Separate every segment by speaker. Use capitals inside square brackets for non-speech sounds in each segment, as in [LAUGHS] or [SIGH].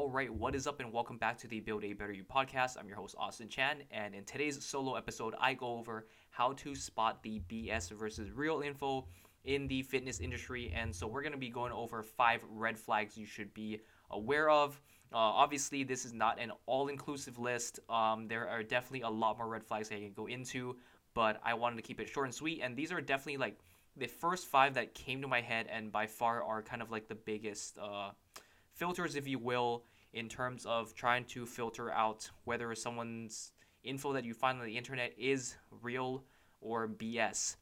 Speaker 1: All right, what is up, and welcome back to the Build a Better You podcast. I'm your host, Austin Chan, and in today's solo episode, I go over how to spot the BS versus real info in the fitness industry. And so, we're going to be going over five red flags you should be aware of. Uh, obviously, this is not an all inclusive list. Um, there are definitely a lot more red flags I can go into, but I wanted to keep it short and sweet. And these are definitely like the first five that came to my head, and by far are kind of like the biggest. Uh, filters, if you will, in terms of trying to filter out whether someone's info that you find on the internet is real or BS.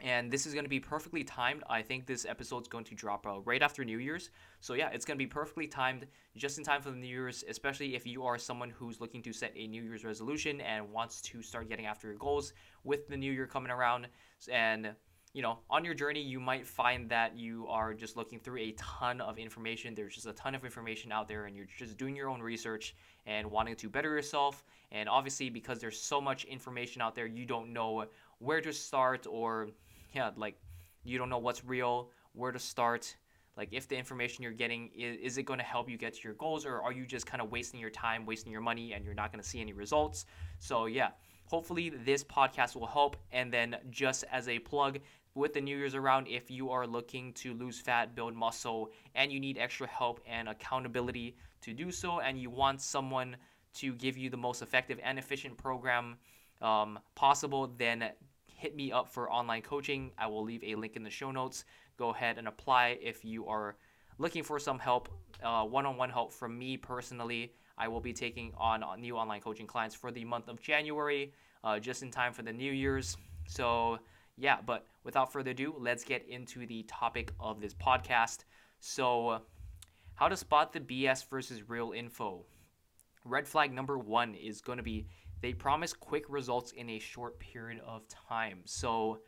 Speaker 1: And this is going to be perfectly timed. I think this episode is going to drop uh, right after New Year's. So, yeah, it's going to be perfectly timed just in time for the New Year's, especially if you are someone who's looking to set a New Year's resolution and wants to start getting after your goals with the New Year coming around. And you know, on your journey, you might find that you are just looking through a ton of information. There's just a ton of information out there, and you're just doing your own research and wanting to better yourself. And obviously, because there's so much information out there, you don't know where to start, or yeah, like you don't know what's real, where to start. Like, if the information you're getting is, is it going to help you get to your goals, or are you just kind of wasting your time, wasting your money, and you're not going to see any results? So, yeah, hopefully this podcast will help. And then, just as a plug, with the New Year's around, if you are looking to lose fat, build muscle, and you need extra help and accountability to do so, and you want someone to give you the most effective and efficient program um, possible, then hit me up for online coaching. I will leave a link in the show notes. Go ahead and apply if you are looking for some help, one on one help from me personally. I will be taking on new online coaching clients for the month of January, uh, just in time for the New Year's. So, yeah, but without further ado, let's get into the topic of this podcast. So, how to spot the BS versus real info. Red flag number one is going to be they promise quick results in a short period of time. So,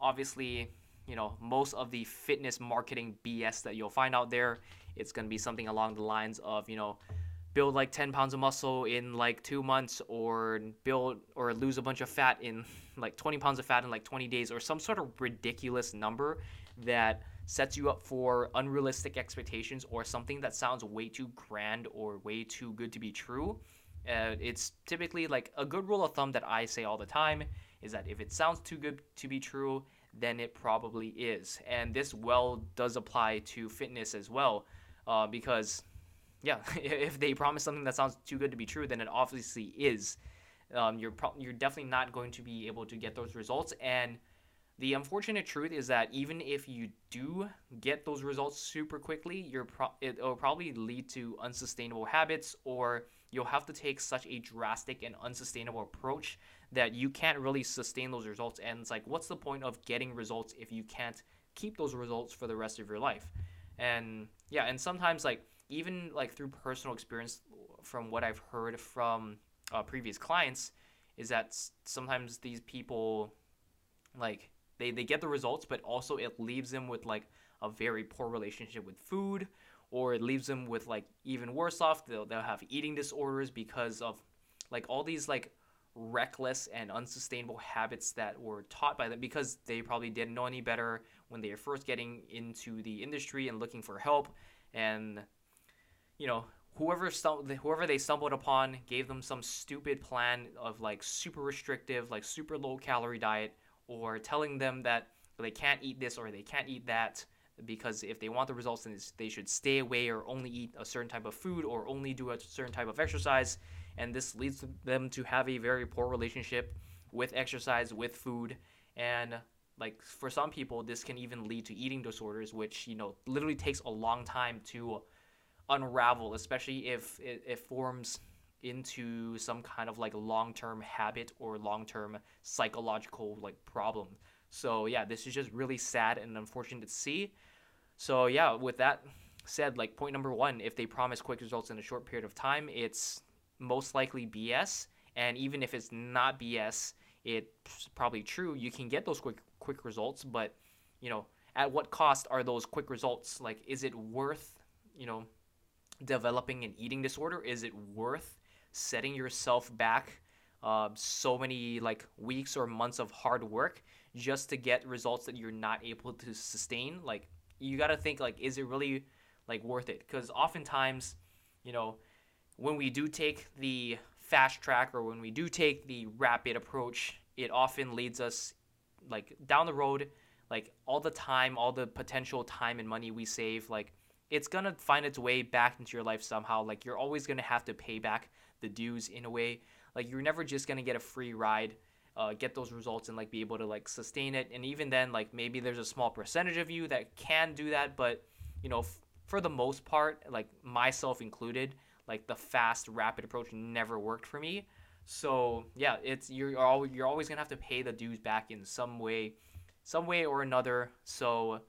Speaker 1: obviously, you know, most of the fitness marketing BS that you'll find out there, it's going to be something along the lines of, you know, build like 10 pounds of muscle in like two months or build or lose a bunch of fat in like 20 pounds of fat in like 20 days or some sort of ridiculous number that sets you up for unrealistic expectations or something that sounds way too grand or way too good to be true. Uh, it's typically like a good rule of thumb that i say all the time is that if it sounds too good to be true then it probably is. And this well does apply to fitness as well uh, because yeah, [LAUGHS] if they promise something that sounds too good to be true, then it obviously is. Um, you're pro- you're definitely not going to be able to get those results. And the unfortunate truth is that even if you do get those results super quickly, you're pro- it'll probably lead to unsustainable habits, or you'll have to take such a drastic and unsustainable approach that you can't really sustain those results. And it's like, what's the point of getting results if you can't keep those results for the rest of your life? And yeah, and sometimes like even like through personal experience from what I've heard from uh, previous clients is that sometimes these people like they, they get the results but also it leaves them with like a very poor relationship with food or it leaves them with like even worse off they'll, they'll have eating disorders because of like all these like reckless and unsustainable habits that were taught by them because they probably didn't know any better when they were first getting into the industry and looking for help. And you know, whoever whoever they stumbled upon gave them some stupid plan of like super restrictive, like super low calorie diet, or telling them that they can't eat this or they can't eat that because if they want the results, then they should stay away or only eat a certain type of food or only do a certain type of exercise, and this leads them to have a very poor relationship with exercise, with food, and like for some people, this can even lead to eating disorders, which you know literally takes a long time to unravel, especially if it, it forms into some kind of like long-term habit or long-term psychological like problem. So yeah, this is just really sad and unfortunate to see. So yeah, with that said, like point number one, if they promise quick results in a short period of time, it's most likely BS. And even if it's not BS, it's probably true. You can get those quick quick results, but you know, at what cost are those quick results? Like, is it worth you know developing an eating disorder? Is it worth setting yourself back uh, so many like weeks or months of hard work just to get results that you're not able to sustain? Like you got to think like, is it really like worth it? Because oftentimes you know, when we do take the fast track or when we do take the rapid approach, it often leads us like down the road, like all the time, all the potential time and money we save, like it's gonna find its way back into your life somehow. Like you're always gonna have to pay back the dues in a way. Like you're never just gonna get a free ride, uh, get those results and like be able to like sustain it. And even then, like maybe there's a small percentage of you that can do that, but you know, f- for the most part, like myself included, like the fast, rapid approach never worked for me. So yeah, it's you're always, you're always gonna have to pay the dues back in some way, some way or another. So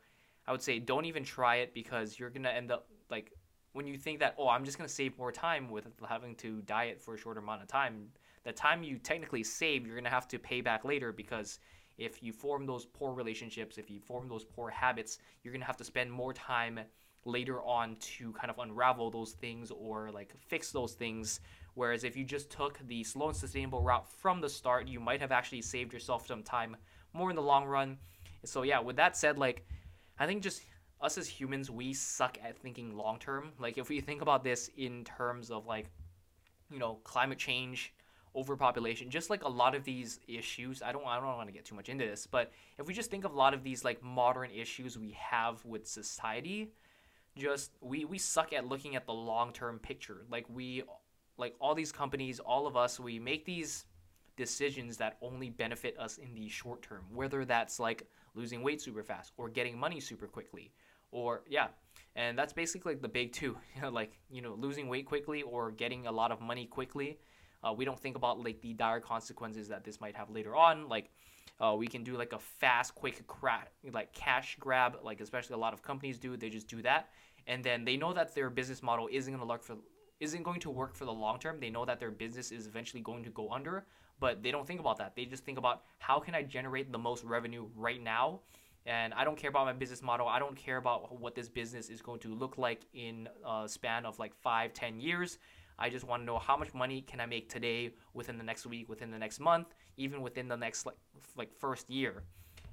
Speaker 1: I would say don't even try it because you're gonna end up like when you think that oh I'm just gonna save more time with having to diet for a shorter amount of time. The time you technically save, you're gonna have to pay back later because if you form those poor relationships, if you form those poor habits, you're gonna have to spend more time later on to kind of unravel those things or like fix those things. Whereas if you just took the slow and sustainable route from the start, you might have actually saved yourself some time more in the long run. So yeah, with that said, like I think just us as humans, we suck at thinking long term. Like if we think about this in terms of like, you know, climate change, overpopulation, just like a lot of these issues. I don't I don't want to get too much into this, but if we just think of a lot of these like modern issues we have with society, just we we suck at looking at the long term picture. Like we like all these companies, all of us, we make these decisions that only benefit us in the short term, whether that's like losing weight super fast or getting money super quickly or yeah. And that's basically like the big two [LAUGHS] like you know losing weight quickly or getting a lot of money quickly. Uh, we don't think about like the dire consequences that this might have later on like uh, we can do like a fast quick like cash grab like especially a lot of companies do they just do that. And then they know that their business model isn't going to work for isn't going to work for the long term. They know that their business is eventually going to go under but they don't think about that. They just think about how can I generate the most revenue right now? And I don't care about my business model. I don't care about what this business is going to look like in a span of like five, ten years. I just want to know how much money can I make today, within the next week, within the next month, even within the next like like first year.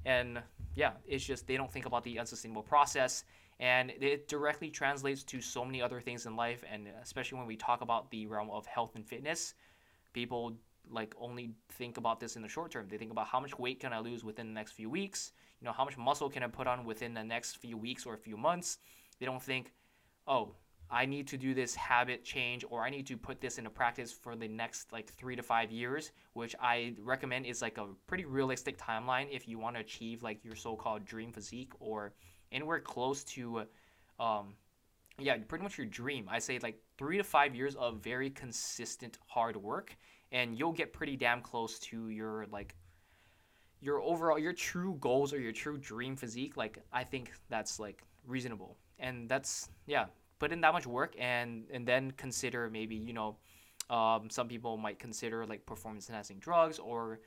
Speaker 1: And yeah, it's just they don't think about the unsustainable process, and it directly translates to so many other things in life, and especially when we talk about the realm of health and fitness, people like only think about this in the short term. They think about how much weight can I lose within the next few weeks? You know, how much muscle can I put on within the next few weeks or a few months? They don't think, "Oh, I need to do this habit change or I need to put this into practice for the next like 3 to 5 years," which I recommend is like a pretty realistic timeline if you want to achieve like your so-called dream physique or anywhere close to um yeah, pretty much your dream. I say like 3 to 5 years of very consistent hard work and you'll get pretty damn close to your like your overall your true goals or your true dream physique like i think that's like reasonable. And that's yeah put in that much work and and then consider maybe you know um, some people might consider like performance enhancing drugs or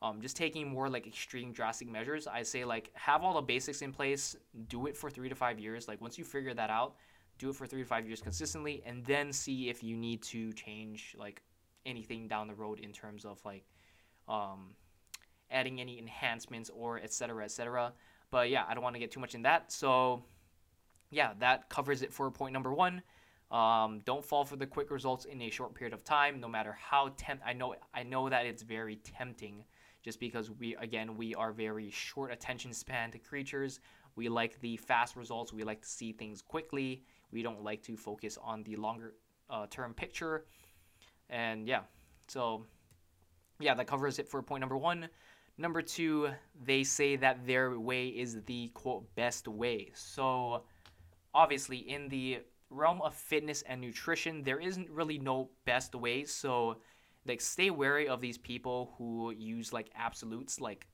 Speaker 1: um, just taking more like extreme drastic measures. I say like have all the basics in place do it for three to five years. Like once you figure that out do it for three to five years consistently and then see if you need to change like anything down the road in terms of like um, adding any enhancements or etc etc but yeah i don't want to get too much in that. So yeah that covers it for point number one. Um, don't fall for the quick results in a short period of time no matter how tempt i know i know that it's very tempting just because we again we are very short attention span to [LAUGHS] creatures. We like the fast results. We like to see things quickly. We don't like to focus on the longer uh, term picture and yeah, so yeah, that covers it for point number one. Number two, they say that their way is the quote best way. So obviously, in the realm of fitness and nutrition, there isn't really no best way. So like stay wary of these people who use like absolutes like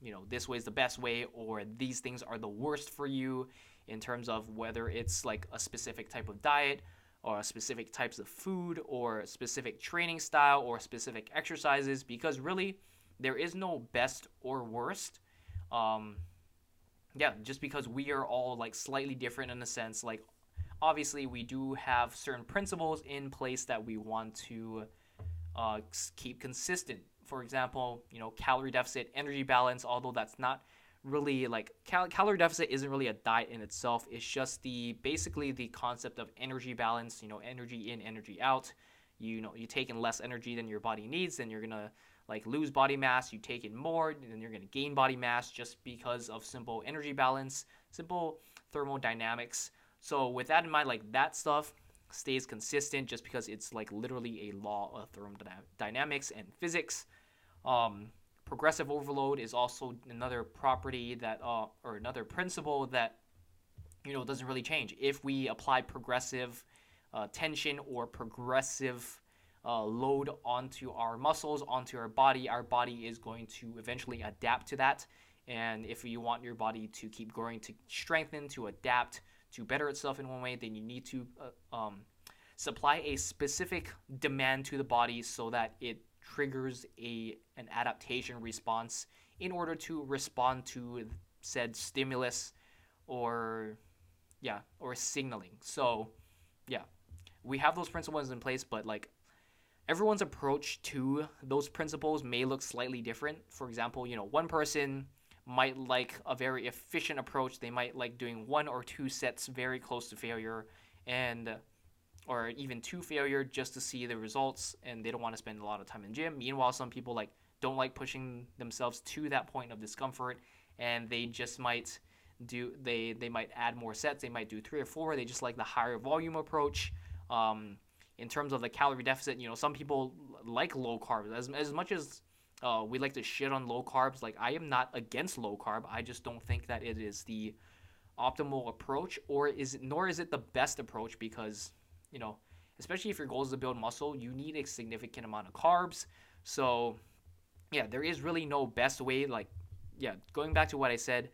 Speaker 1: you know this way is the best way or these things are the worst for you in terms of whether it's like a specific type of diet or specific types of food or specific training style or specific exercises because really there is no best or worst. Um, yeah just because we are all like slightly different in a sense like obviously we do have certain principles in place that we want to uh, keep consistent. For example you know calorie deficit energy balance although that's not really like cal- calorie deficit isn't really a diet in itself. It's just the basically the concept of energy balance. You know, energy in, energy out. You know, you take in less energy than your body needs, then you're gonna like lose body mass. You take in more, then you're gonna gain body mass just because of simple energy balance, simple thermodynamics. So with that in mind, like that stuff stays consistent just because it's like literally a law of thermodynamics and physics. Um, progressive overload is also another property that uh, or another principle that you know doesn't really change. If we apply progressive uh, tension or progressive uh, load onto our muscles onto our body our body is going to eventually adapt to that. And if you want your body to keep growing to strengthen to adapt to better itself in one way then you need to uh, um, supply a specific demand to the body so that it triggers a an adaptation response in order to respond to said stimulus or yeah or signaling. So yeah we have those principles in place but like everyone's approach to those principles may look slightly different. For example you know one person might like a very efficient approach. They might like doing one or two sets very close to failure. And or even to failure just to see the results and they don't want to spend a lot of time in gym. Meanwhile some people like don't like pushing themselves to that point of discomfort and they just might do they they might add more sets they might do three or four. They just like the higher volume approach. Um, in terms of the calorie deficit you know some people like low carbs. As, as much as uh, we like to shit on low carbs like i am not against low carb. I just don't think that it is the optimal approach or is nor is it the best approach because you know, especially if your goal is to build muscle, you need a significant amount of carbs. So, yeah, there is really no best way. Like, yeah, going back to what I said,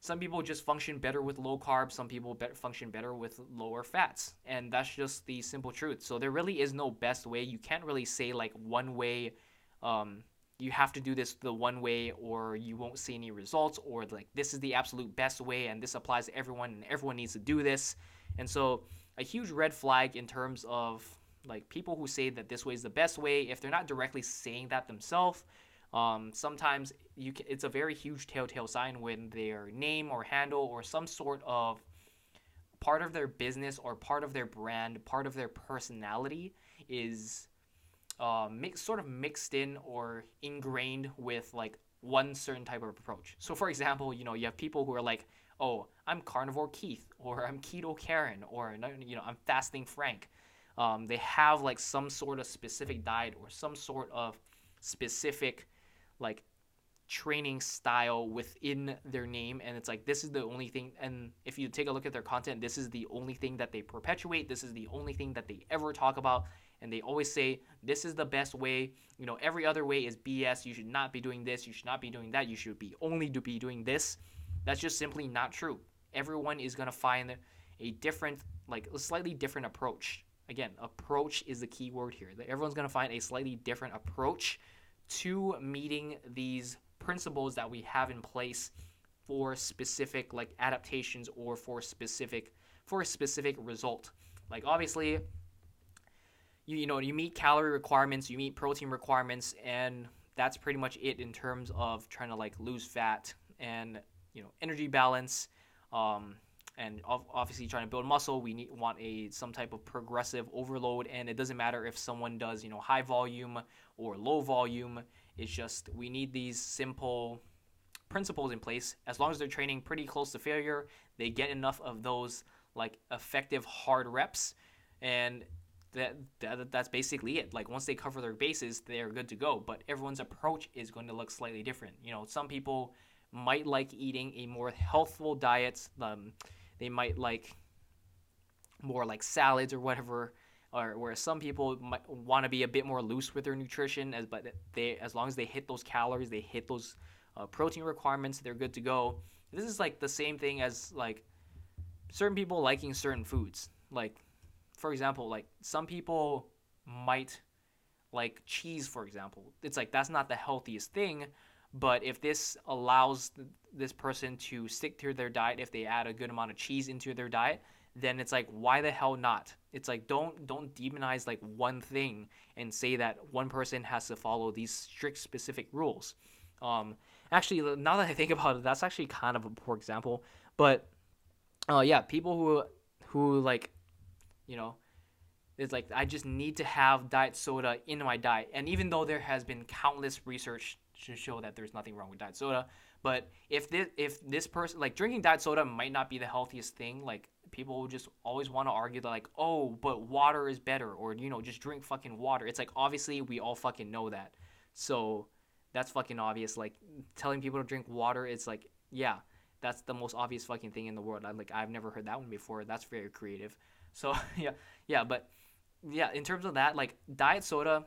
Speaker 1: some people just function better with low carbs, some people be- function better with lower fats. And that's just the simple truth. So, there really is no best way. You can't really say, like, one way. Um, you have to do this the one way or you won't see any results or like this is the absolute best way and this applies to everyone and everyone needs to do this and so a huge red flag in terms of like people who say that this way is the best way if they're not directly saying that themselves um, sometimes you can, it's a very huge telltale sign when their name or handle or some sort of part of their business or part of their brand part of their personality is uh, mix, sort of mixed in or ingrained with like one certain type of approach. So for example you know you have people who are like oh, I'm carnivore Keith, or I'm keto Karen, or you know, I'm fasting Frank. Um, they have like some sort of specific diet or some sort of specific like training style within their name and it's like this is the only thing and if you take a look at their content this is the only thing that they perpetuate this is the only thing that they ever talk about and they always say this is the best way you know every other way is bs you should not be doing this you should not be doing that you should be only to be doing this that's just simply not true. Everyone is going to find a different, like a slightly different approach. Again, approach is the key word here. Everyone's going to find a slightly different approach to meeting these principles that we have in place for specific like adaptations or for specific for a specific result. Like obviously you you know you meet calorie requirements, you meet protein requirements and that's pretty much it in terms of trying to like lose fat and you know energy balance, um, and obviously trying to build muscle. We need want a some type of progressive overload, and it doesn't matter if someone does you know high volume or low volume. It's just we need these simple principles in place. As long as they're training pretty close to failure, they get enough of those like effective hard reps, and that, that that's basically it. Like once they cover their bases, they're good to go. But everyone's approach is going to look slightly different. You know, some people might like eating a more healthful diet. Um, they might like more like salads or whatever. Or whereas some people might want to be a bit more loose with their nutrition, as but they as long as they hit those calories, they hit those uh, protein requirements, they're good to go. This is like the same thing as like certain people liking certain foods. Like, for example, like some people might like cheese, for example. It's like that's not the healthiest thing, but if this allows th- this person to stick to their diet, if they add a good amount of cheese into their diet, then it's like why the hell not? It's like don't don't demonize like one thing and say that one person has to follow these strict specific rules. Um, actually now that I think [LAUGHS] about it, that's actually kind of a poor example. But uh, yeah, people who who like, you know, it's like I just need to have diet soda in my diet. And even though there has been countless research to show that there's nothing wrong with diet soda, but if this if this person like drinking diet soda might not be the healthiest thing, like people will just always want to argue that like, oh, but water is better, or you know, just drink fucking water. It's like obviously we all fucking know that. So that's fucking obvious. Like telling people to drink water, it's like, yeah, that's the most obvious fucking thing in the world. I'm like I've never heard that one before. That's very creative. So [LAUGHS] yeah, yeah, but yeah, in terms of that, like diet soda,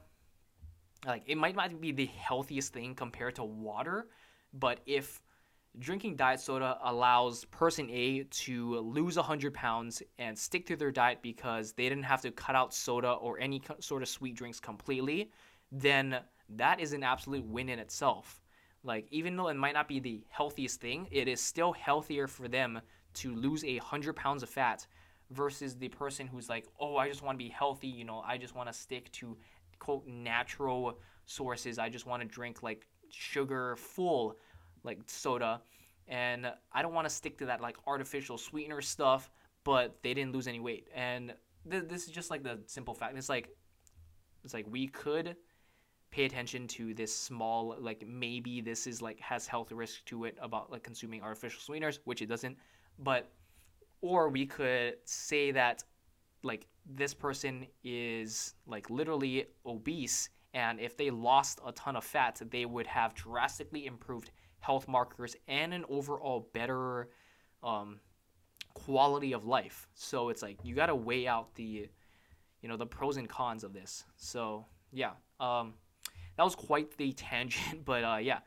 Speaker 1: like it might not be the healthiest thing compared to water, but if drinking diet soda allows person A to lose 100 pounds and stick to their diet because they didn't have to cut out soda or any sort of sweet drinks completely, then that is an absolute win in itself. Like, even though it might not be the healthiest thing, it is still healthier for them to lose a 100 pounds of fat versus the person who's like, oh, I just want to be healthy, you know, I just want to stick to quote natural sources. I just want to drink like sugar full like soda and I don't want to stick to that like artificial sweetener stuff, but they didn't lose any weight. And th- this is just like the simple fact. It's like it's like we could pay attention to this small like maybe this is like has health risk to it about like consuming artificial sweeteners, which it doesn't. But or we could say that like this person is like literally obese and if they lost a ton of fat they would have drastically improved health markers and an overall better um, quality of life. So it's like you got to weigh out the you know the pros and cons of this. So yeah um, that was quite the [LAUGHS] tangent but uh, yeah.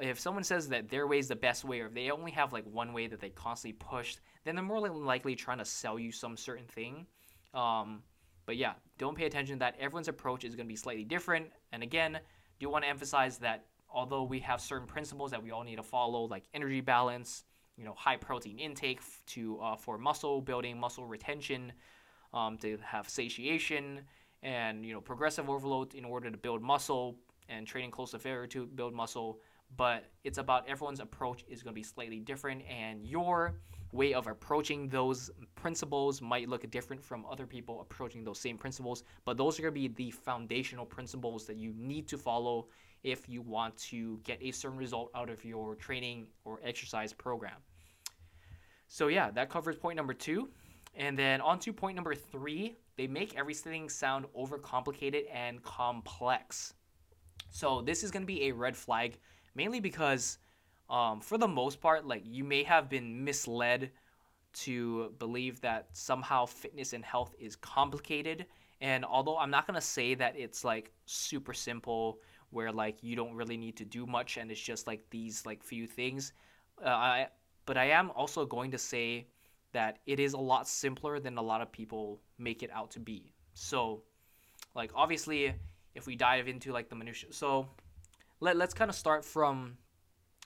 Speaker 1: If someone says that their way is the best way or if they only have like one way that they constantly push then they're more likely trying to sell you some certain thing. Um, but yeah, don't pay attention to that. Everyone's approach is going to be slightly different. And again, do want to emphasize that although we have certain principles that we all need to follow, like energy balance, you know, high protein intake to uh, for muscle building, muscle retention, um, to have satiation, and you know, progressive overload in order to build muscle, and training close to failure to build muscle. But it's about everyone's approach is going to be slightly different, and your way of approaching those principles might look different from other people approaching those same principles, but those are going to be the foundational principles that you need to follow if you want to get a certain result out of your training or exercise program. So, yeah, that covers point number two. And then on to point number three, they make everything sound overcomplicated and complex. So, this is going to be a red flag mainly because um, for the most part, like you may have been misled to believe that somehow fitness and health is complicated. And although I'm not gonna say that it's like super simple, where like you don't really need to do much and it's just like these like few things, uh, I but I am also going to say that it is a lot simpler than a lot of people make it out to be. So, like obviously, if we dive into like the minutia, so let let's kind of start from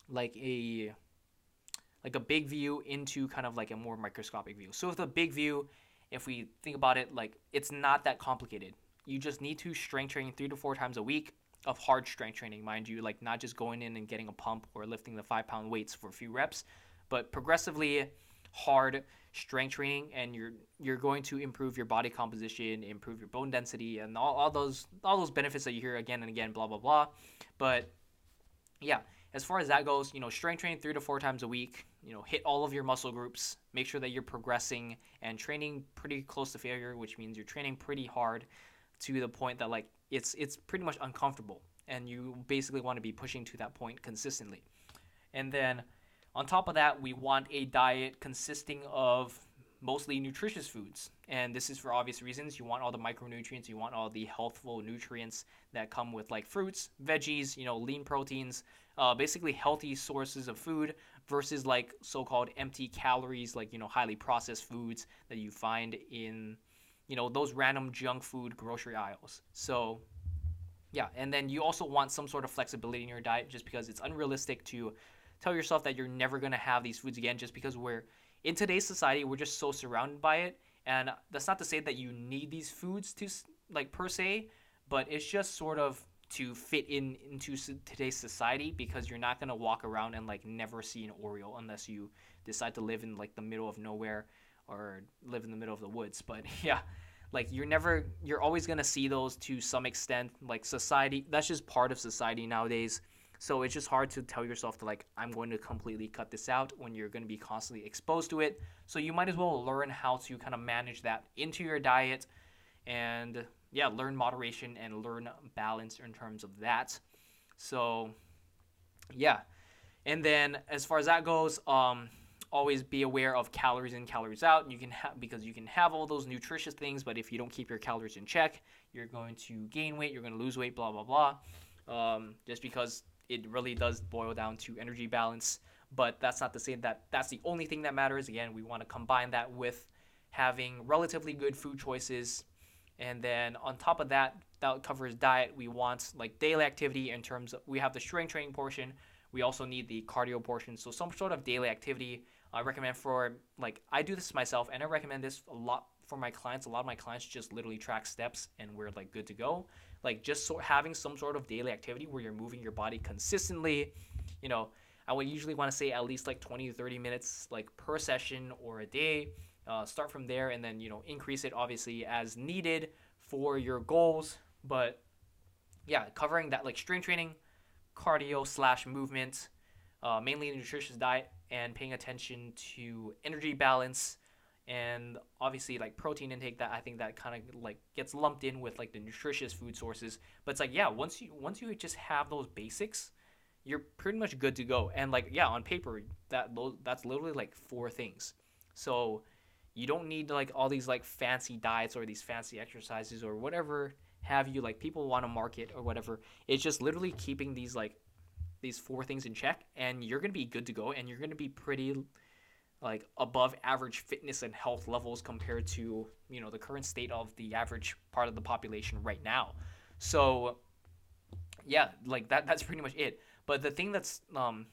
Speaker 1: like a like a big view into kind of like a more microscopic view. So with a big view, if we think about it, like it's not that complicated. You just need to strength train three to four times a week of hard strength training, mind you, like not just going in and getting a pump or lifting the five pound weights for a few reps, but progressively hard strength training and you're you're going to improve your body composition, improve your bone density and all, all those all those benefits that you hear again and again, blah blah blah. But yeah, as far as that goes, you know, strength train three to four times a week. You know, hit all of your muscle groups. Make sure that you're progressing and training pretty close to failure, which means you're training pretty hard to the point that like it's it's pretty much uncomfortable, and you basically want to be pushing to that point consistently. And then on top of that, we want a diet consisting of mostly nutritious foods. And this is for obvious reasons. You want all the micronutrients, you want all the healthful nutrients that come with like fruits, veggies, you know, lean proteins, uh, basically healthy sources of food versus like so-called empty calories like you know highly processed foods that you find in you know those random junk food grocery aisles. So yeah and then you also want some sort of flexibility in your diet just because it's unrealistic to tell yourself that you're never going to have these foods again just because we're in today's society we're just so surrounded by it. And that's not to say that you need these foods to like per se but it's just sort of to fit in into today's society because you're not gonna walk around and like never see an Oreo unless you decide to live in like the middle of nowhere or live in the middle of the woods. [LAUGHS] But yeah, like you're never you're always gonna see those to some extent. Like society, that's just part of society nowadays. So it's just hard to tell yourself to like I'm going to completely cut this out when you're going to be constantly exposed to it. So you might as well learn how to kind of manage that into your diet and yeah, learn moderation and learn balance in terms of that. So, yeah. And then as far as that goes, um, always be aware of calories in, calories out. You can have because you can have all those nutritious things, but if you don't keep your calories in check, you're going to gain weight, you're going to lose weight, blah blah blah. Um, just because it really does boil down to energy balance. But that's not to say that that's the only thing that matters. Again, we want to combine that with having relatively good food choices and then on top of that, that covers diet. We want like daily activity in terms of we have the strength training portion. We also need the cardio portion. So some sort of daily activity. I recommend for like I do this myself, and I recommend this a lot for my clients. A lot of my clients just literally track steps, and we're like good to go. Like just so having some sort of daily activity where you're moving your body consistently. You know, I would usually want to say at least like 20 to 30 minutes like per session or a day uh, start from there and then you know increase it obviously as needed for your goals. But yeah covering that like strength training cardio slash movement uh, mainly a nutritious diet and paying attention to energy balance and obviously like protein intake that i think that kind of like gets lumped in with like the nutritious food sources. But it's like yeah once you once you just have those basics you're pretty much good to go. And like yeah on paper that that's literally like four things. So you don't need like all these like fancy diets or these fancy exercises or whatever have you like people want to market or whatever. It's just literally keeping these like these four things in check and you're going to be good to go and you're going to be pretty like above average fitness and health levels compared to you know the current state of the average part of the population right now. So yeah like that that's pretty much it. But the thing that's um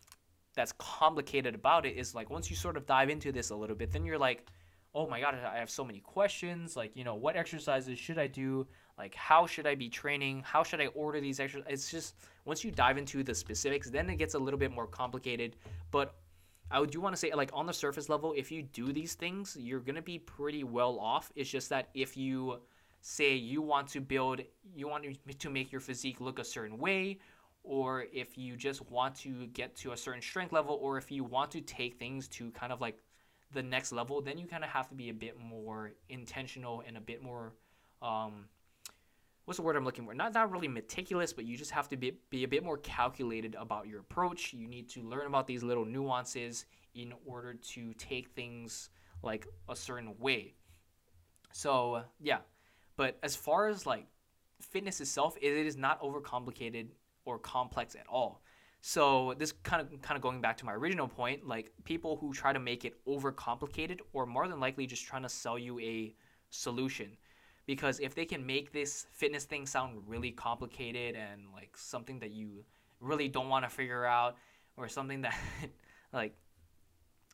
Speaker 1: that's complicated about it is like once you sort of dive into this a little bit then you're like oh my god, I have so many questions. Like, you know, what exercises should I do? Like, how should I be training? How should I order these exercises? It's just once you dive into the specifics, then it gets a little bit more complicated. But I do want to say, like, on the surface level, if you do these things, you're gonna be pretty well off. It's just that if you say you want to build, you want to make your physique look a certain way, or if you just want to get to a certain strength level, or if you want to take things to kind of like the next level, then you kind of have to be a bit more intentional and a bit more, um, what's the word I'm looking for? Not not really meticulous, but you just have to be be a bit more calculated about your approach. You need to learn about these little nuances in order to take things like a certain way. So yeah, but as far as like fitness itself, it is not overcomplicated or complex at all. So this kind of kind of going back to my original point, like people who try to make it overcomplicated or more than likely just trying to sell you a solution. Because if they can make this fitness thing sound really complicated and like something that you really don't want to figure out or something that [LAUGHS] like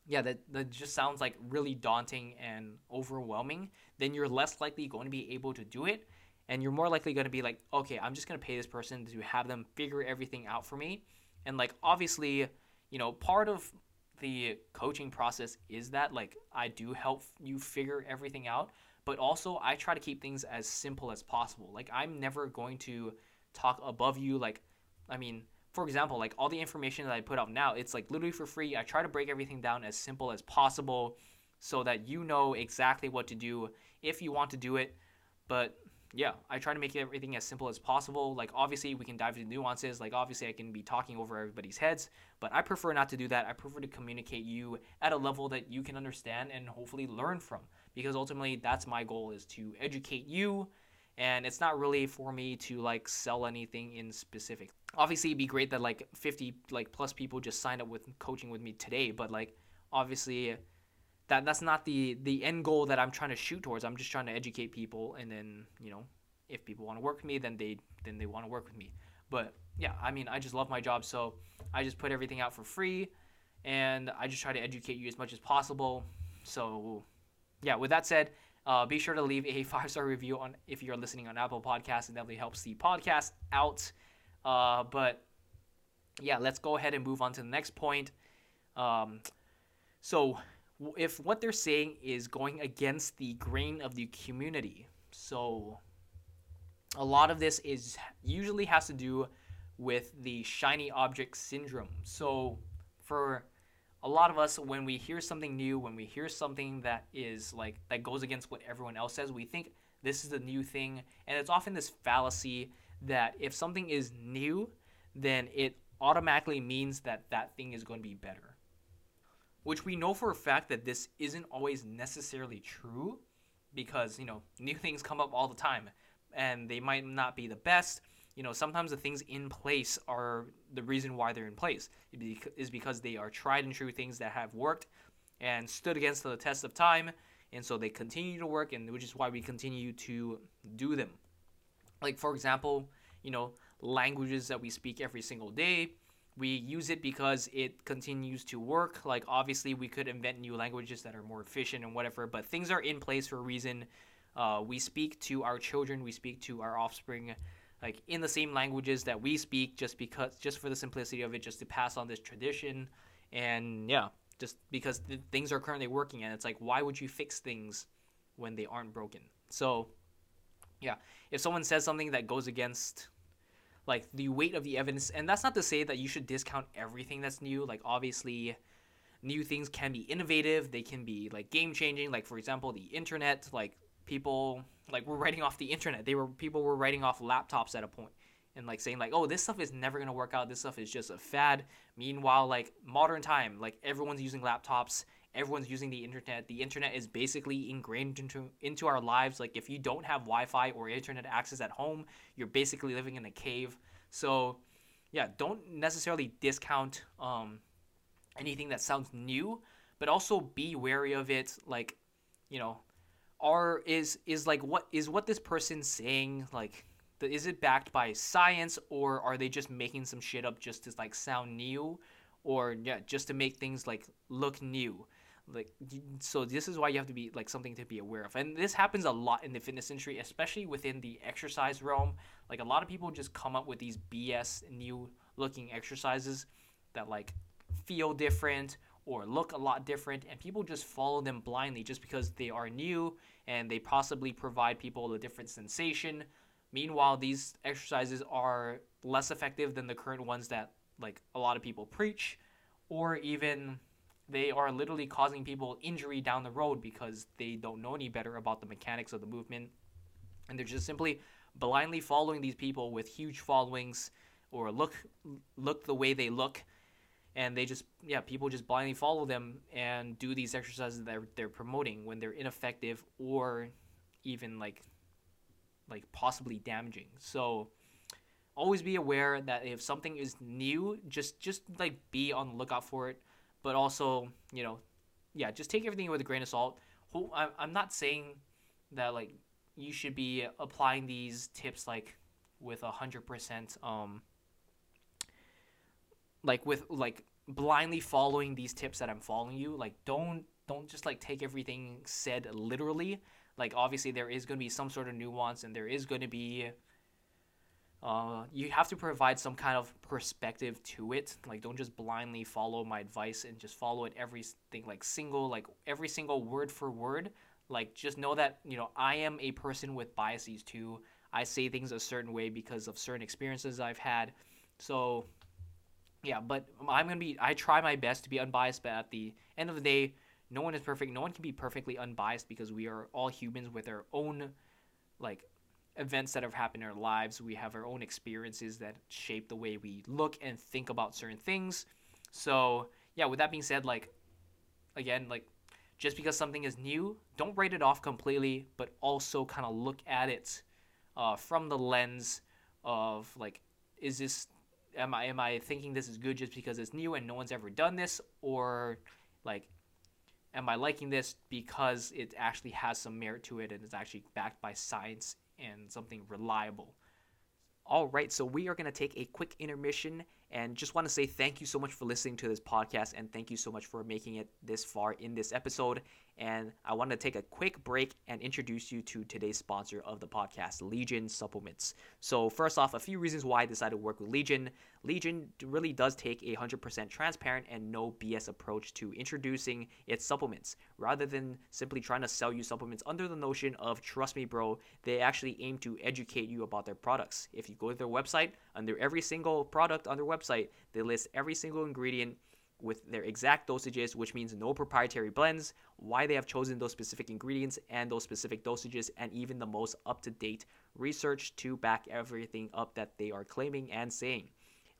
Speaker 1: yeah, that, that just sounds like really daunting and overwhelming, then you're less likely going to be able to do it. And you're more likely going to be like, okay, I'm just going to pay this person to have them figure everything out for me and like obviously, you know, part of the coaching process is that like I do help you figure everything out, but also I try to keep things as simple as possible. Like I'm never going to talk above you like I mean, for example, like all the information that I put out now, it's like literally for free. I try to break everything down as simple as possible so that you know exactly what to do if you want to do it. But yeah, I try to make everything as simple as possible. Like, obviously, we can dive into nuances. Like, obviously, I can be talking over everybody's heads, but I prefer not to do that. I prefer to communicate you at a level that you can understand and hopefully learn from. Because ultimately, that's my goal is to educate you. And it's not really for me to like sell anything in specific. Obviously, it'd be great that like 50 like plus people just signed up with coaching with me today, but like obviously that that's not the the end goal that I'm trying to shoot towards. I'm just trying to educate people, and then you know, if people want to work with me, then they then they want to work with me. But yeah, I mean, I just love my job, so I just put everything out for free, and I just try to educate you as much as possible. So yeah, with that said. Uh, be sure to leave a [LAUGHS] five star review on if you're listening on Apple Podcasts. It definitely helps the podcast out. Uh, but yeah, let's go ahead and move on to the next point. Um, so, if what they're saying is going against the grain of the community, so a lot of this is usually has to do with the shiny object syndrome. So, for a lot of us, when we hear something new, when we hear something that is like that goes against what everyone else says, we think this is the new thing, and it's often this fallacy that if something is new, then it automatically means that that thing is going to be better. Which we know for a fact that this isn't always necessarily true because, you know, new [LAUGHS] things come up all the time and they might not be the best. You know, sometimes the things in place are the reason why they're in place is because they are tried and true things that have worked and stood against the test of time and so they continue to work and which is why we continue to do them like for example you know languages that we speak every single day we use it because it continues to work. Like obviously we could invent new languages that are more efficient and whatever but things are in place for a reason. Uh, we speak to our children we speak to our offspring like in the same languages that we speak just because just for the simplicity of it just to pass on this tradition. And yeah just because th- things are currently working and it's like why would you fix things when they aren't broken? So yeah if someone says something that goes against like the weight of the evidence and that's not to say that you should discount everything that's new. Like obviously new things can be innovative. They can be like game changing like for example the internet like people like were writing off the internet. They were people were writing off laptops at a point and like saying like oh this stuff is never going to work out. This stuff is just a fad. Meanwhile like modern time like everyone's using laptops everyone's using the internet the internet is basically ingrained into into our lives. Like if you don't have wi-fi or internet access at home you're basically living in a cave. So yeah don't necessarily discount um, anything that sounds new but also be wary of it. Like you know are is is like what is what this person saying like is it backed by science or are they just making some shit up just to like sound new? Or yeah just to make things like look new like so this is why you have to be like something to be aware of. And this happens a lot in the fitness industry especially within the exercise realm. Like a lot of people just come up with these bs new looking exercises that like feel different or look a lot different and people just follow them blindly just because they are new and they possibly provide people a different sensation. Meanwhile, these exercises are less effective than the current ones that like a lot of people preach, or even they are literally causing people injury down the road because they don't know any better about the mechanics of the movement, and they're just simply blindly following these people with huge followings or look look the way they look and they just yeah people just blindly follow them and do these exercises that they're, promoting when they're ineffective or even like like possibly damaging. So always be aware that if something is new, just just like be on the lookout for it. But also, you know, yeah, just take everything with a grain of salt. I'm not saying that like you should be applying these tips like with a hundred percent um like with like blindly following these tips that I'm following you. Like don't don't just like take everything said literally like obviously there is going to be some sort of nuance and there is going to be uh, you have to provide some kind of perspective to it. Like don't just blindly follow my advice and just follow it everything like single like every single word for word. Like just know that you know i am a person with biases too. I say things a certain way because of certain experiences i've had. So yeah but i'm gonna be i try my best to be unbiased but at the end of the day no one is perfect. No one can be perfectly unbiased because we are all humans with our own like events that have happened in our lives. We have our own experiences that shape the way we look and think about certain things. So, yeah, with that being said, like again, like just because something is new, don't write it off completely, but also kind of look at it uh, from the lens of like, is this am I am I thinking this is good just because it's new and no one's ever done this, or like am I liking this because it actually has some merit to it and is actually backed by science and something reliable? All right, so we are going to take a quick intermission and just want to say thank you so much for listening to this podcast and thank you so much for making it this far in this episode. And I want to take a quick break and introduce you to today's sponsor of the podcast, Legion Supplements. So, first off, a few reasons why I decided to work with Legion. Legion really does take a 100% transparent and no BS approach to introducing its supplements. Rather than simply trying to sell you supplements under the notion of trust me, bro, they actually aim to educate you about their products. If you go to their website, under every single product on their website, they list every single ingredient with their exact dosages, which means no proprietary blends, why they have chosen those specific ingredients and those specific dosages, and even the most up to date research to back everything up that they are claiming and saying.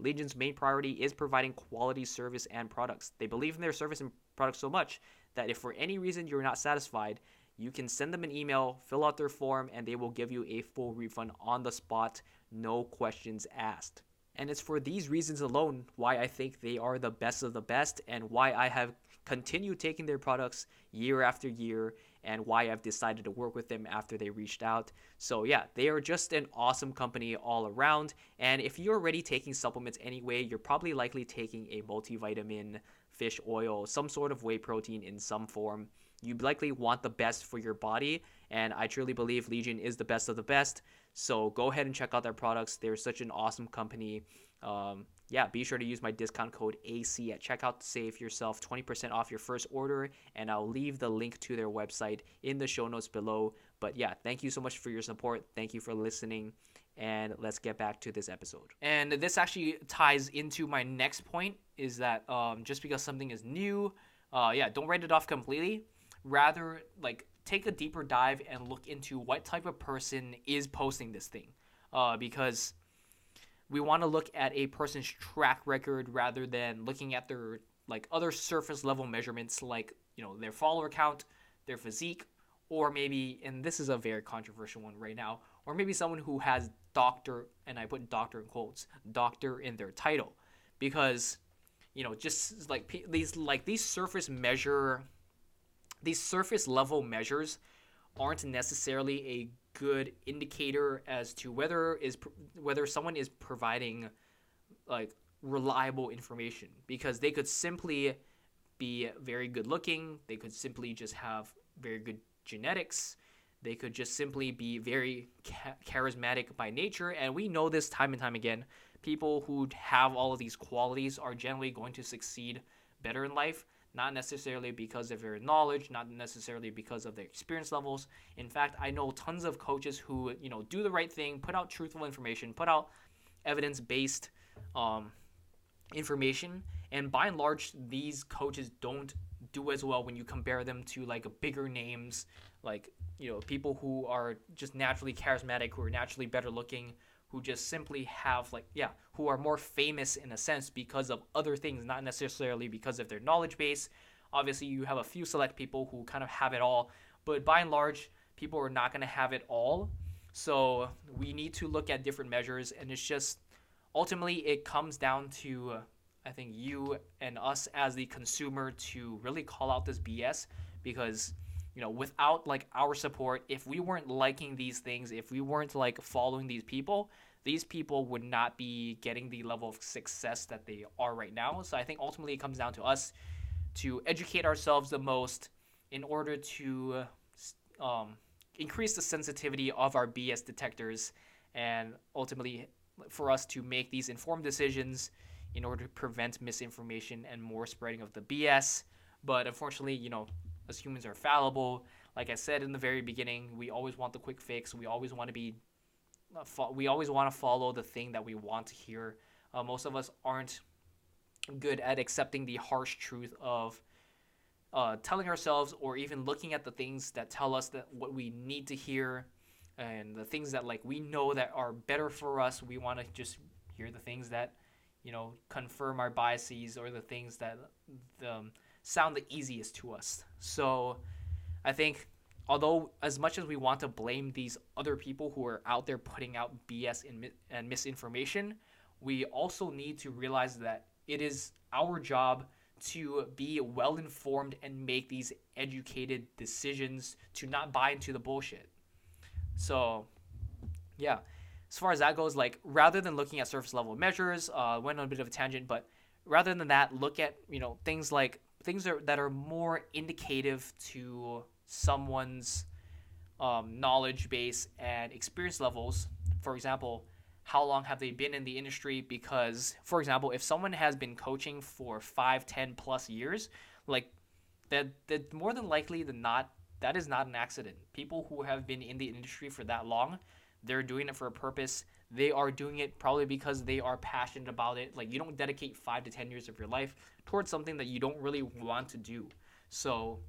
Speaker 1: Legion's main priority is providing quality service and products. They believe in their service and products so much that if for any reason you're not satisfied, you can send them an email, fill out their form, and they will give you a full refund on the spot, no questions asked. And it's for these reasons alone why I think they are the best of the best and why I have continued taking their products year after year and why I've decided to work with them after they reached out. So, yeah, they are just an awesome company all around. And if you're already taking supplements anyway, you're probably likely taking a multivitamin, fish oil, some sort of whey protein in some form. You likely want the best for your body, and I truly believe Legion is the best of the best. So go ahead and check out their products. They're such an awesome company. Um, yeah, be sure to use my discount code AC at checkout to save yourself 20% off your first order. And I'll leave the link to their website in the show notes below. But yeah, thank you so much for your support. Thank you for listening. And let's get back to this episode. And this actually ties into my next point is that um, just because something is new, uh, yeah, don't write it off completely. Rather, like take a deeper dive and look into what type of person is posting this thing. Uh, because we want to look at a person's track record rather than looking at their like other surface level measurements like you know their follower count their physique or maybe and this is a very controversial one right now or maybe someone who has doctor and i put doctor in quotes doctor in their title because you know just like these like these surface measure these surface level measures aren't necessarily a good indicator as to whether is whether someone is providing like reliable information because they could simply be very good looking they could simply just have very good genetics they could just simply be very charismatic by nature and we know this time and time again. People who have all of these qualities are generally going to succeed better in life not necessarily because of their knowledge, not necessarily because of their experience levels. In fact, I know tons of coaches who, you know, do the right thing, put out truthful information, put out evidence-based um, information, and by and large, these coaches don't do as well when you compare them to like bigger names, like you know, people who are just naturally charismatic, who are naturally better looking, who just simply have like yeah who are more famous in a sense because of other things not necessarily because of their knowledge base. Obviously you have a few select people who kind of have it all but by and large people are not going to have it all. So we need to look at different measures and it's just ultimately it comes down to i think you and us as the consumer to really call out this bs because you know, without like our support, if we weren't liking these things, if we weren't like following these people, these people would not be getting the level of success that they are right now. So I think ultimately it comes down to us to educate ourselves the most in order to um, increase the sensitivity of our BS detectors and ultimately for us to make these informed decisions in order to prevent misinformation and more spreading of the BS. But unfortunately, you know, as humans are fallible. Like I said in the very beginning, we always want the quick fix. We always want to be, uh, we always want to follow the thing that we want to hear. Uh, most of us aren't good at accepting the harsh truth of uh, telling ourselves or even looking at the things that tell us that what we need to hear and the things that like we know that are better for us we want to just hear the things that you know confirm our biases or the things that um, sound the easiest to us. So I think although as much as we want to blame these other people who are out there putting out BS and, and misinformation, we also need to realize that it is our job to be well informed and make these educated decisions to not buy into the bullshit. So, yeah, as far as that goes, like rather than looking at surface level measures, uh, went on a bit of a tangent, but rather than that, look at you know things like things are, that are more indicative to someone's um, knowledge base and experience levels. For example, how long have they been in the industry? Because, for example, if someone has been coaching for five, ten plus years, like that, that more than likely than not, that is not an accident. People who have been in the industry for that long, they're doing it for a purpose. They are doing it probably because they are passionate about it. Like you don't dedicate five to ten years of your life towards something that you don't really want to do. So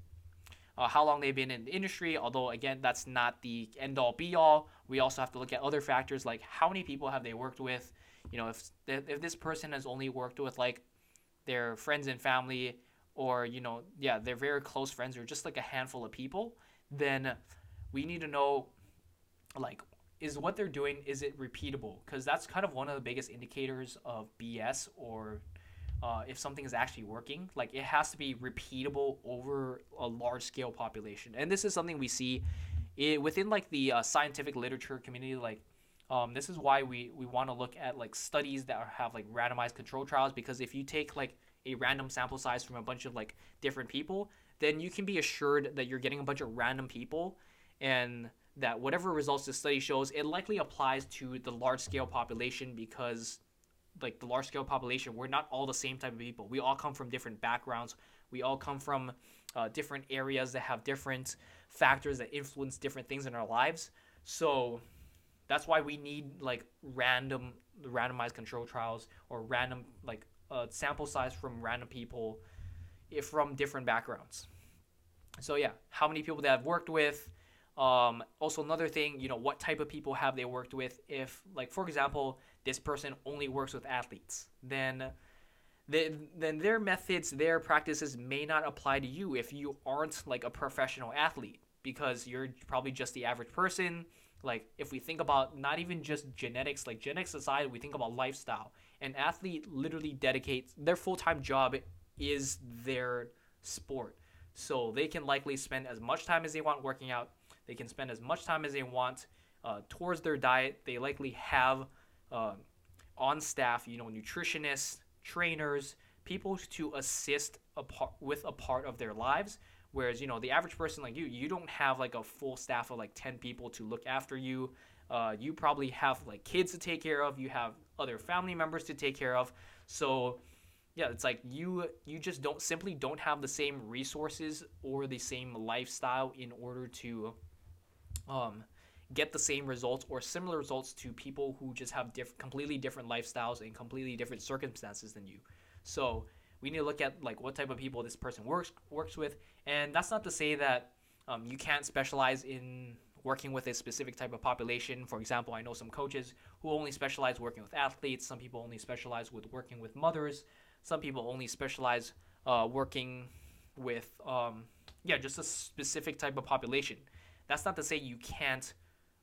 Speaker 1: uh, how long they've been in the industry. Although again, that's not the end all be all. We also have to look at other factors like how many people have they worked with. You know, if if this person has only worked with like their friends and family, or you know, yeah, they're very close friends, or just like a handful of people, then we need to know like is what they're doing is it repeatable because that's kind of one of the biggest indicators of bs or uh, if something is actually working. Like it has to be repeatable over a large scale population, and this is something we see it, within like the uh, scientific literature community. Like um, this is why we we want to look at like studies that have like randomized control trials because if you take like a random sample size from a bunch of like different people, then you can be assured that you're getting a bunch of random people and that whatever results the study shows, it likely applies to the large scale population because like the large scale population, we're not all the same type of people. We all come from different backgrounds. We all come from uh, different areas that have different factors that influence different things in our lives. So that's why we need like random randomized control trials or random like uh, sample size from random people if from different backgrounds. So yeah, how many people that I've worked with. Um, also another thing, you know, what type of people have they worked with? If like for example, this person only works with athletes, then then, then their methods, their practices may not apply to you if you aren't like a professional athlete because you're probably just the average person. Like if we think about not even just genetics, like genetics aside, we think about lifestyle. An athlete literally dedicates their full-time job is their sport. So they can likely spend as much time as they want working out. They can spend as much time as they want uh, towards their diet. They likely have uh, on staff, you know, nutritionists, trainers, people to assist a part, with a part of their lives. Whereas, you know, the average person like you, you don't have like a full staff of like 10 people to look after you. Uh, you probably have like kids to take care of. You have other family members to take care of. So, yeah, it's like you you just don't simply don't have the same resources or the same lifestyle in order to um, get the same results or similar results to people who just have diff- completely different lifestyles and completely different circumstances than you. So we need to look at like what type of people this person works works with, and that's not to say that um, you can't specialize in working with a specific type of population. For example, I know some coaches who only specialize working with athletes. Some people only specialize with working with mothers. Some people only specialize uh, working with um, yeah just a specific type of population. That's not to say you can't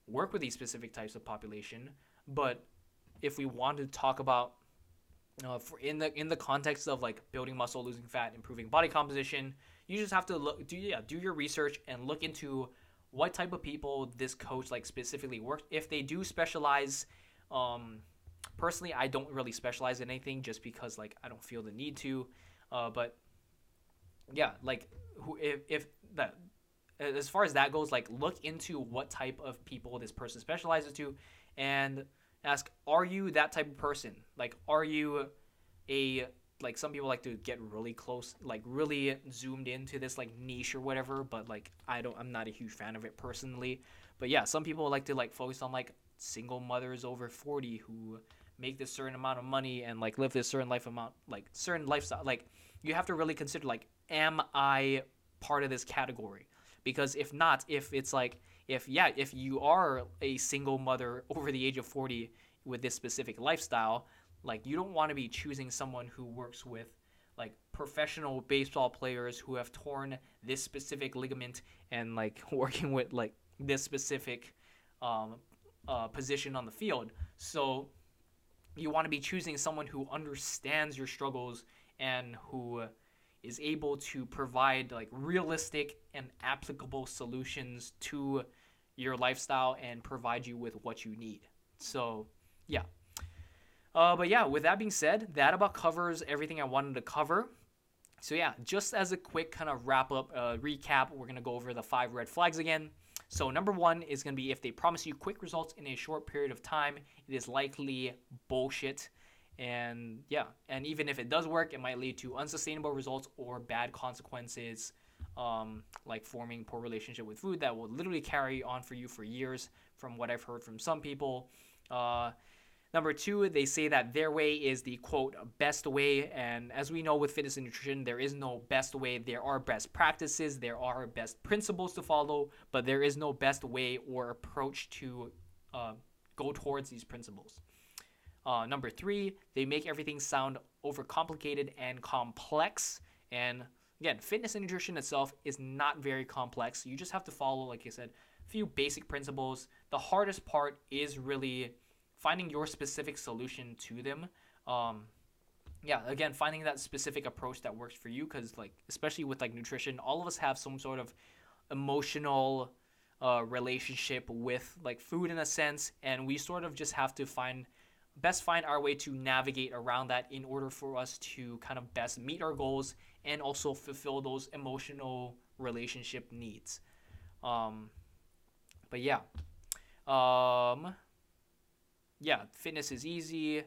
Speaker 1: work with these specific types of population. But if we want to talk about for in the in the context of like building muscle, losing fat, improving body composition, you just have to look do yeah do your research and look into what type of people this coach like specifically works. If they do specialize, um, personally, I don't really specialize in anything just because like I don't feel the need to. Uh, but yeah, like who if if that as far as that goes, like look into what type of people this person specializes to, and ask, are you that type of person? Like, are you a like some people like to get really close, like really zoomed into this like niche or whatever. But like I don't, I'm not a huge fan of it personally. But yeah, some people like to like focus on like single mothers over 40 who make this certain amount of money and like live this certain life amount, like certain lifestyle. Like you have to really consider like, am I part of this category? Because if not if it's like if yeah if you are a single mother [LAUGHS] over the age of 40 with this specific lifestyle like you don't want to be choosing someone who works with like professional baseball players who have torn this specific ligament and like [LAUGHS] working with like this specific um, uh, position on the field. So you want to be choosing someone who understands your struggles and who is able to provide like realistic and applicable solutions to your lifestyle and provide you with what you need. So, yeah. Uh, but yeah, with that being said, that about covers everything I wanted to cover. so yeah, just as a quick kind of wrap up uh, recap, we're gonna go over the five red flags again. So number one is gonna be if they promise you quick results in a short period of time, it is likely bullshit. And yeah, and even if it does work, it might lead to unsustainable results or bad consequences, um, like forming poor relationship with food that will literally carry on for you for years. From what I've heard from some people. Uh, Number two, they say that their way is the quote best way. And as we know with fitness and nutrition, there is no best way. There are best practices, there are best principles to follow, but there is no best way or approach to uh, go towards these principles. Uh, number three, they make everything sound overcomplicated and complex. And again, fitness and nutrition itself is not very complex. You just have to follow, like I said, a few basic principles. The hardest part is really finding your specific solution to them. Um, yeah, again, finding that specific approach that works for you, because like especially with like nutrition, all of us have some sort of emotional uh, relationship with like food in a sense, and we sort of just have to find best find our way to navigate around that in order for us to kind of best meet our goals and also fulfill those emotional relationship needs. Um, but yeah. Um, yeah, fitness is easy.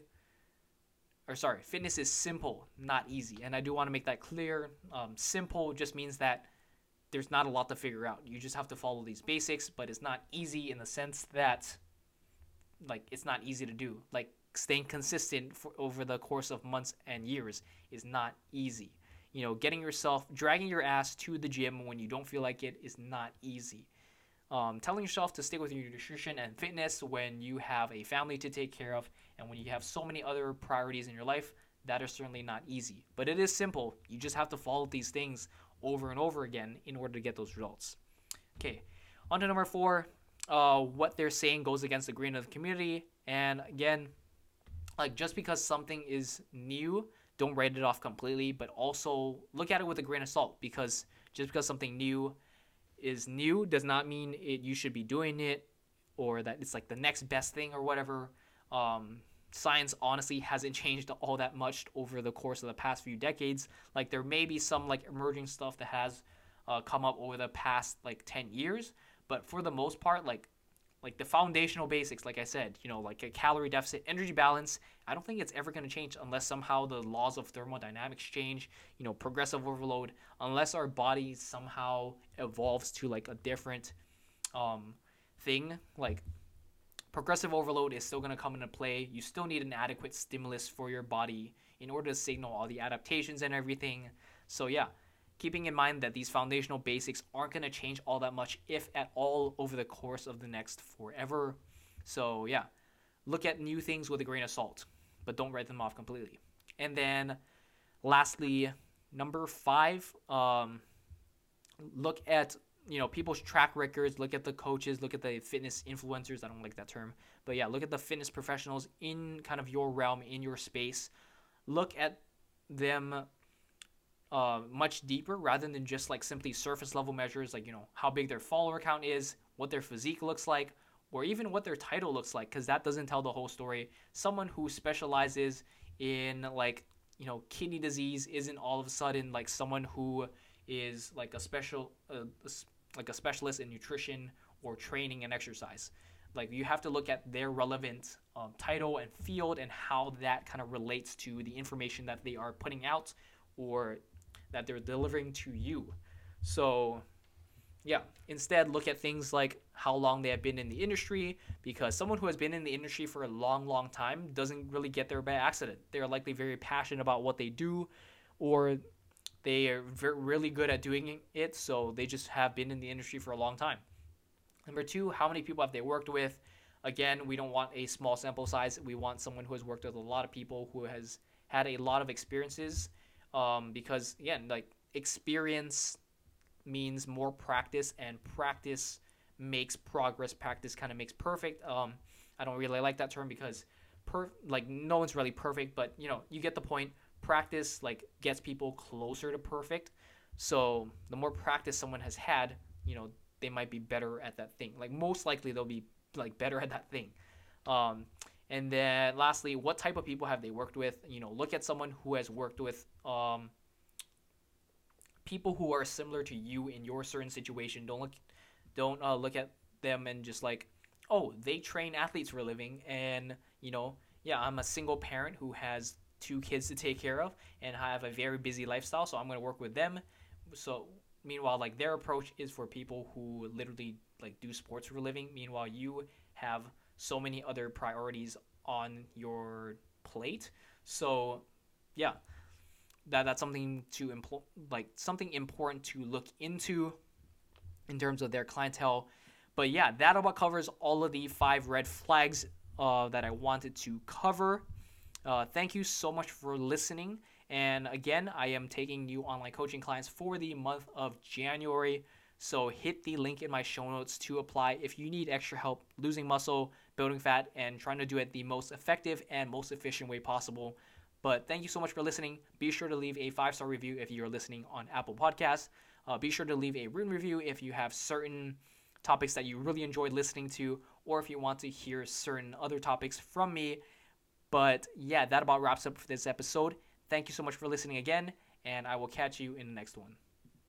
Speaker 1: Or sorry, fitness is simple, not easy. And I do want to make that clear. Um, simple just means that there's not a lot to figure out. You just have to follow these basics, but it's not easy in the sense that, like, it's not easy to do. Like, staying consistent for over the course of months and years is not easy. You know, getting yourself, dragging your ass to the gym when you don't feel like it is not easy. Um, telling yourself to stick with your nutrition and fitness when you have a family to take care of and when you have so many other priorities in your life, that are certainly not easy. But it is simple. You just have to follow these things over and over again in order to get those results. Okay, on to number four. Uh, what they're saying goes against the grain of the community. And again, like just because something is new, don't write it off completely, but also look at it with a grain of salt because just because something new is new does not mean it you should be doing it or that it's like the next best thing or whatever. Um, science honestly hasn't changed all that much over the course of the past few decades. Like there may be some like emerging stuff that has uh, come up over the past like 10 years, but for the most part, like like the foundational basics, like I said, you know, like a calorie deficit, energy balance, I don't think it's ever going to change unless somehow the laws of thermodynamics change, you know, progressive overload, unless our body somehow evolves to like a different um, thing. Like progressive overload is still going to come into play. You still need an adequate stimulus for your body in order to signal all the adaptations and everything. So, yeah keeping in mind that these foundational basics aren't going to change all that much, if at all, over the course of the next forever. So, yeah, look at new things with a grain of salt, but don't write them off completely. And then, lastly, number five, um, look at you know people's track records look at the coaches look at the fitness influencers i don't like that term but yeah look at the fitness professionals in kind of your realm in your space look at them uh, much deeper rather than just like simply surface level measures like you know how big their follower count is what their physique looks like or even what their title looks like because that doesn't tell the whole story. Someone who specializes in like you know kidney disease isn't all of a sudden like someone who is like a special uh, like a specialist in nutrition or training and exercise. Like you have to look at their relevant um, title and field and how that kind of relates to the information that they are putting out or that they're delivering to you. So, yeah, instead look at things like how long they have been in the industry because someone who has been in the industry for a long, long time doesn't really get there by accident. They're likely very passionate about what they do or they are very, really good at doing it, so they just have been in the industry for a long time. Number two, how many people have they worked with? Again, we don't want a small sample size. We want someone who has worked with a lot of people, who has had a lot of experiences, um, because again, like experience means more practice, and practice makes progress. Practice kind of makes perfect. Um, I don't really like that term because per like no one's really perfect, but you know you get the point. Practice like gets people closer to perfect. So the more practice someone has had, you know, they might be better at that thing. Like most likely they'll be like better at that thing. Um, and then lastly, what type of people have they worked with? You know, look at someone who has worked with um, people who are similar to you in your certain situation. Don't look, don't uh, look at them and just like, oh, they train athletes for a living, and you know, yeah, I'm a single parent who has two kids to take care of, and I have a very busy lifestyle, so I'm gonna work with them. So meanwhile, like their approach is for people who literally like do sports for a living. Meanwhile, you have so many other priorities on your plate. So, yeah, that that's something to impl- like something important to look into in terms of their clientele. But yeah, that about covers all of the five red flags uh, that I wanted to cover. Uh, thank you so much for listening. And again, I am taking new online coaching clients for the month of January. So hit the link in my show notes to apply if you need extra help losing muscle, building fat, and trying to do it the most effective and most efficient way possible. But thank you so much for listening. Be sure to leave a five star review if you're listening on Apple Podcasts. Uh, be sure to leave a written review if you have certain topics that you really enjoyed listening to, or if you want to hear certain other topics from me. But yeah, that about wraps up for this episode. Thank you so much for listening again, and I will catch you in the next one.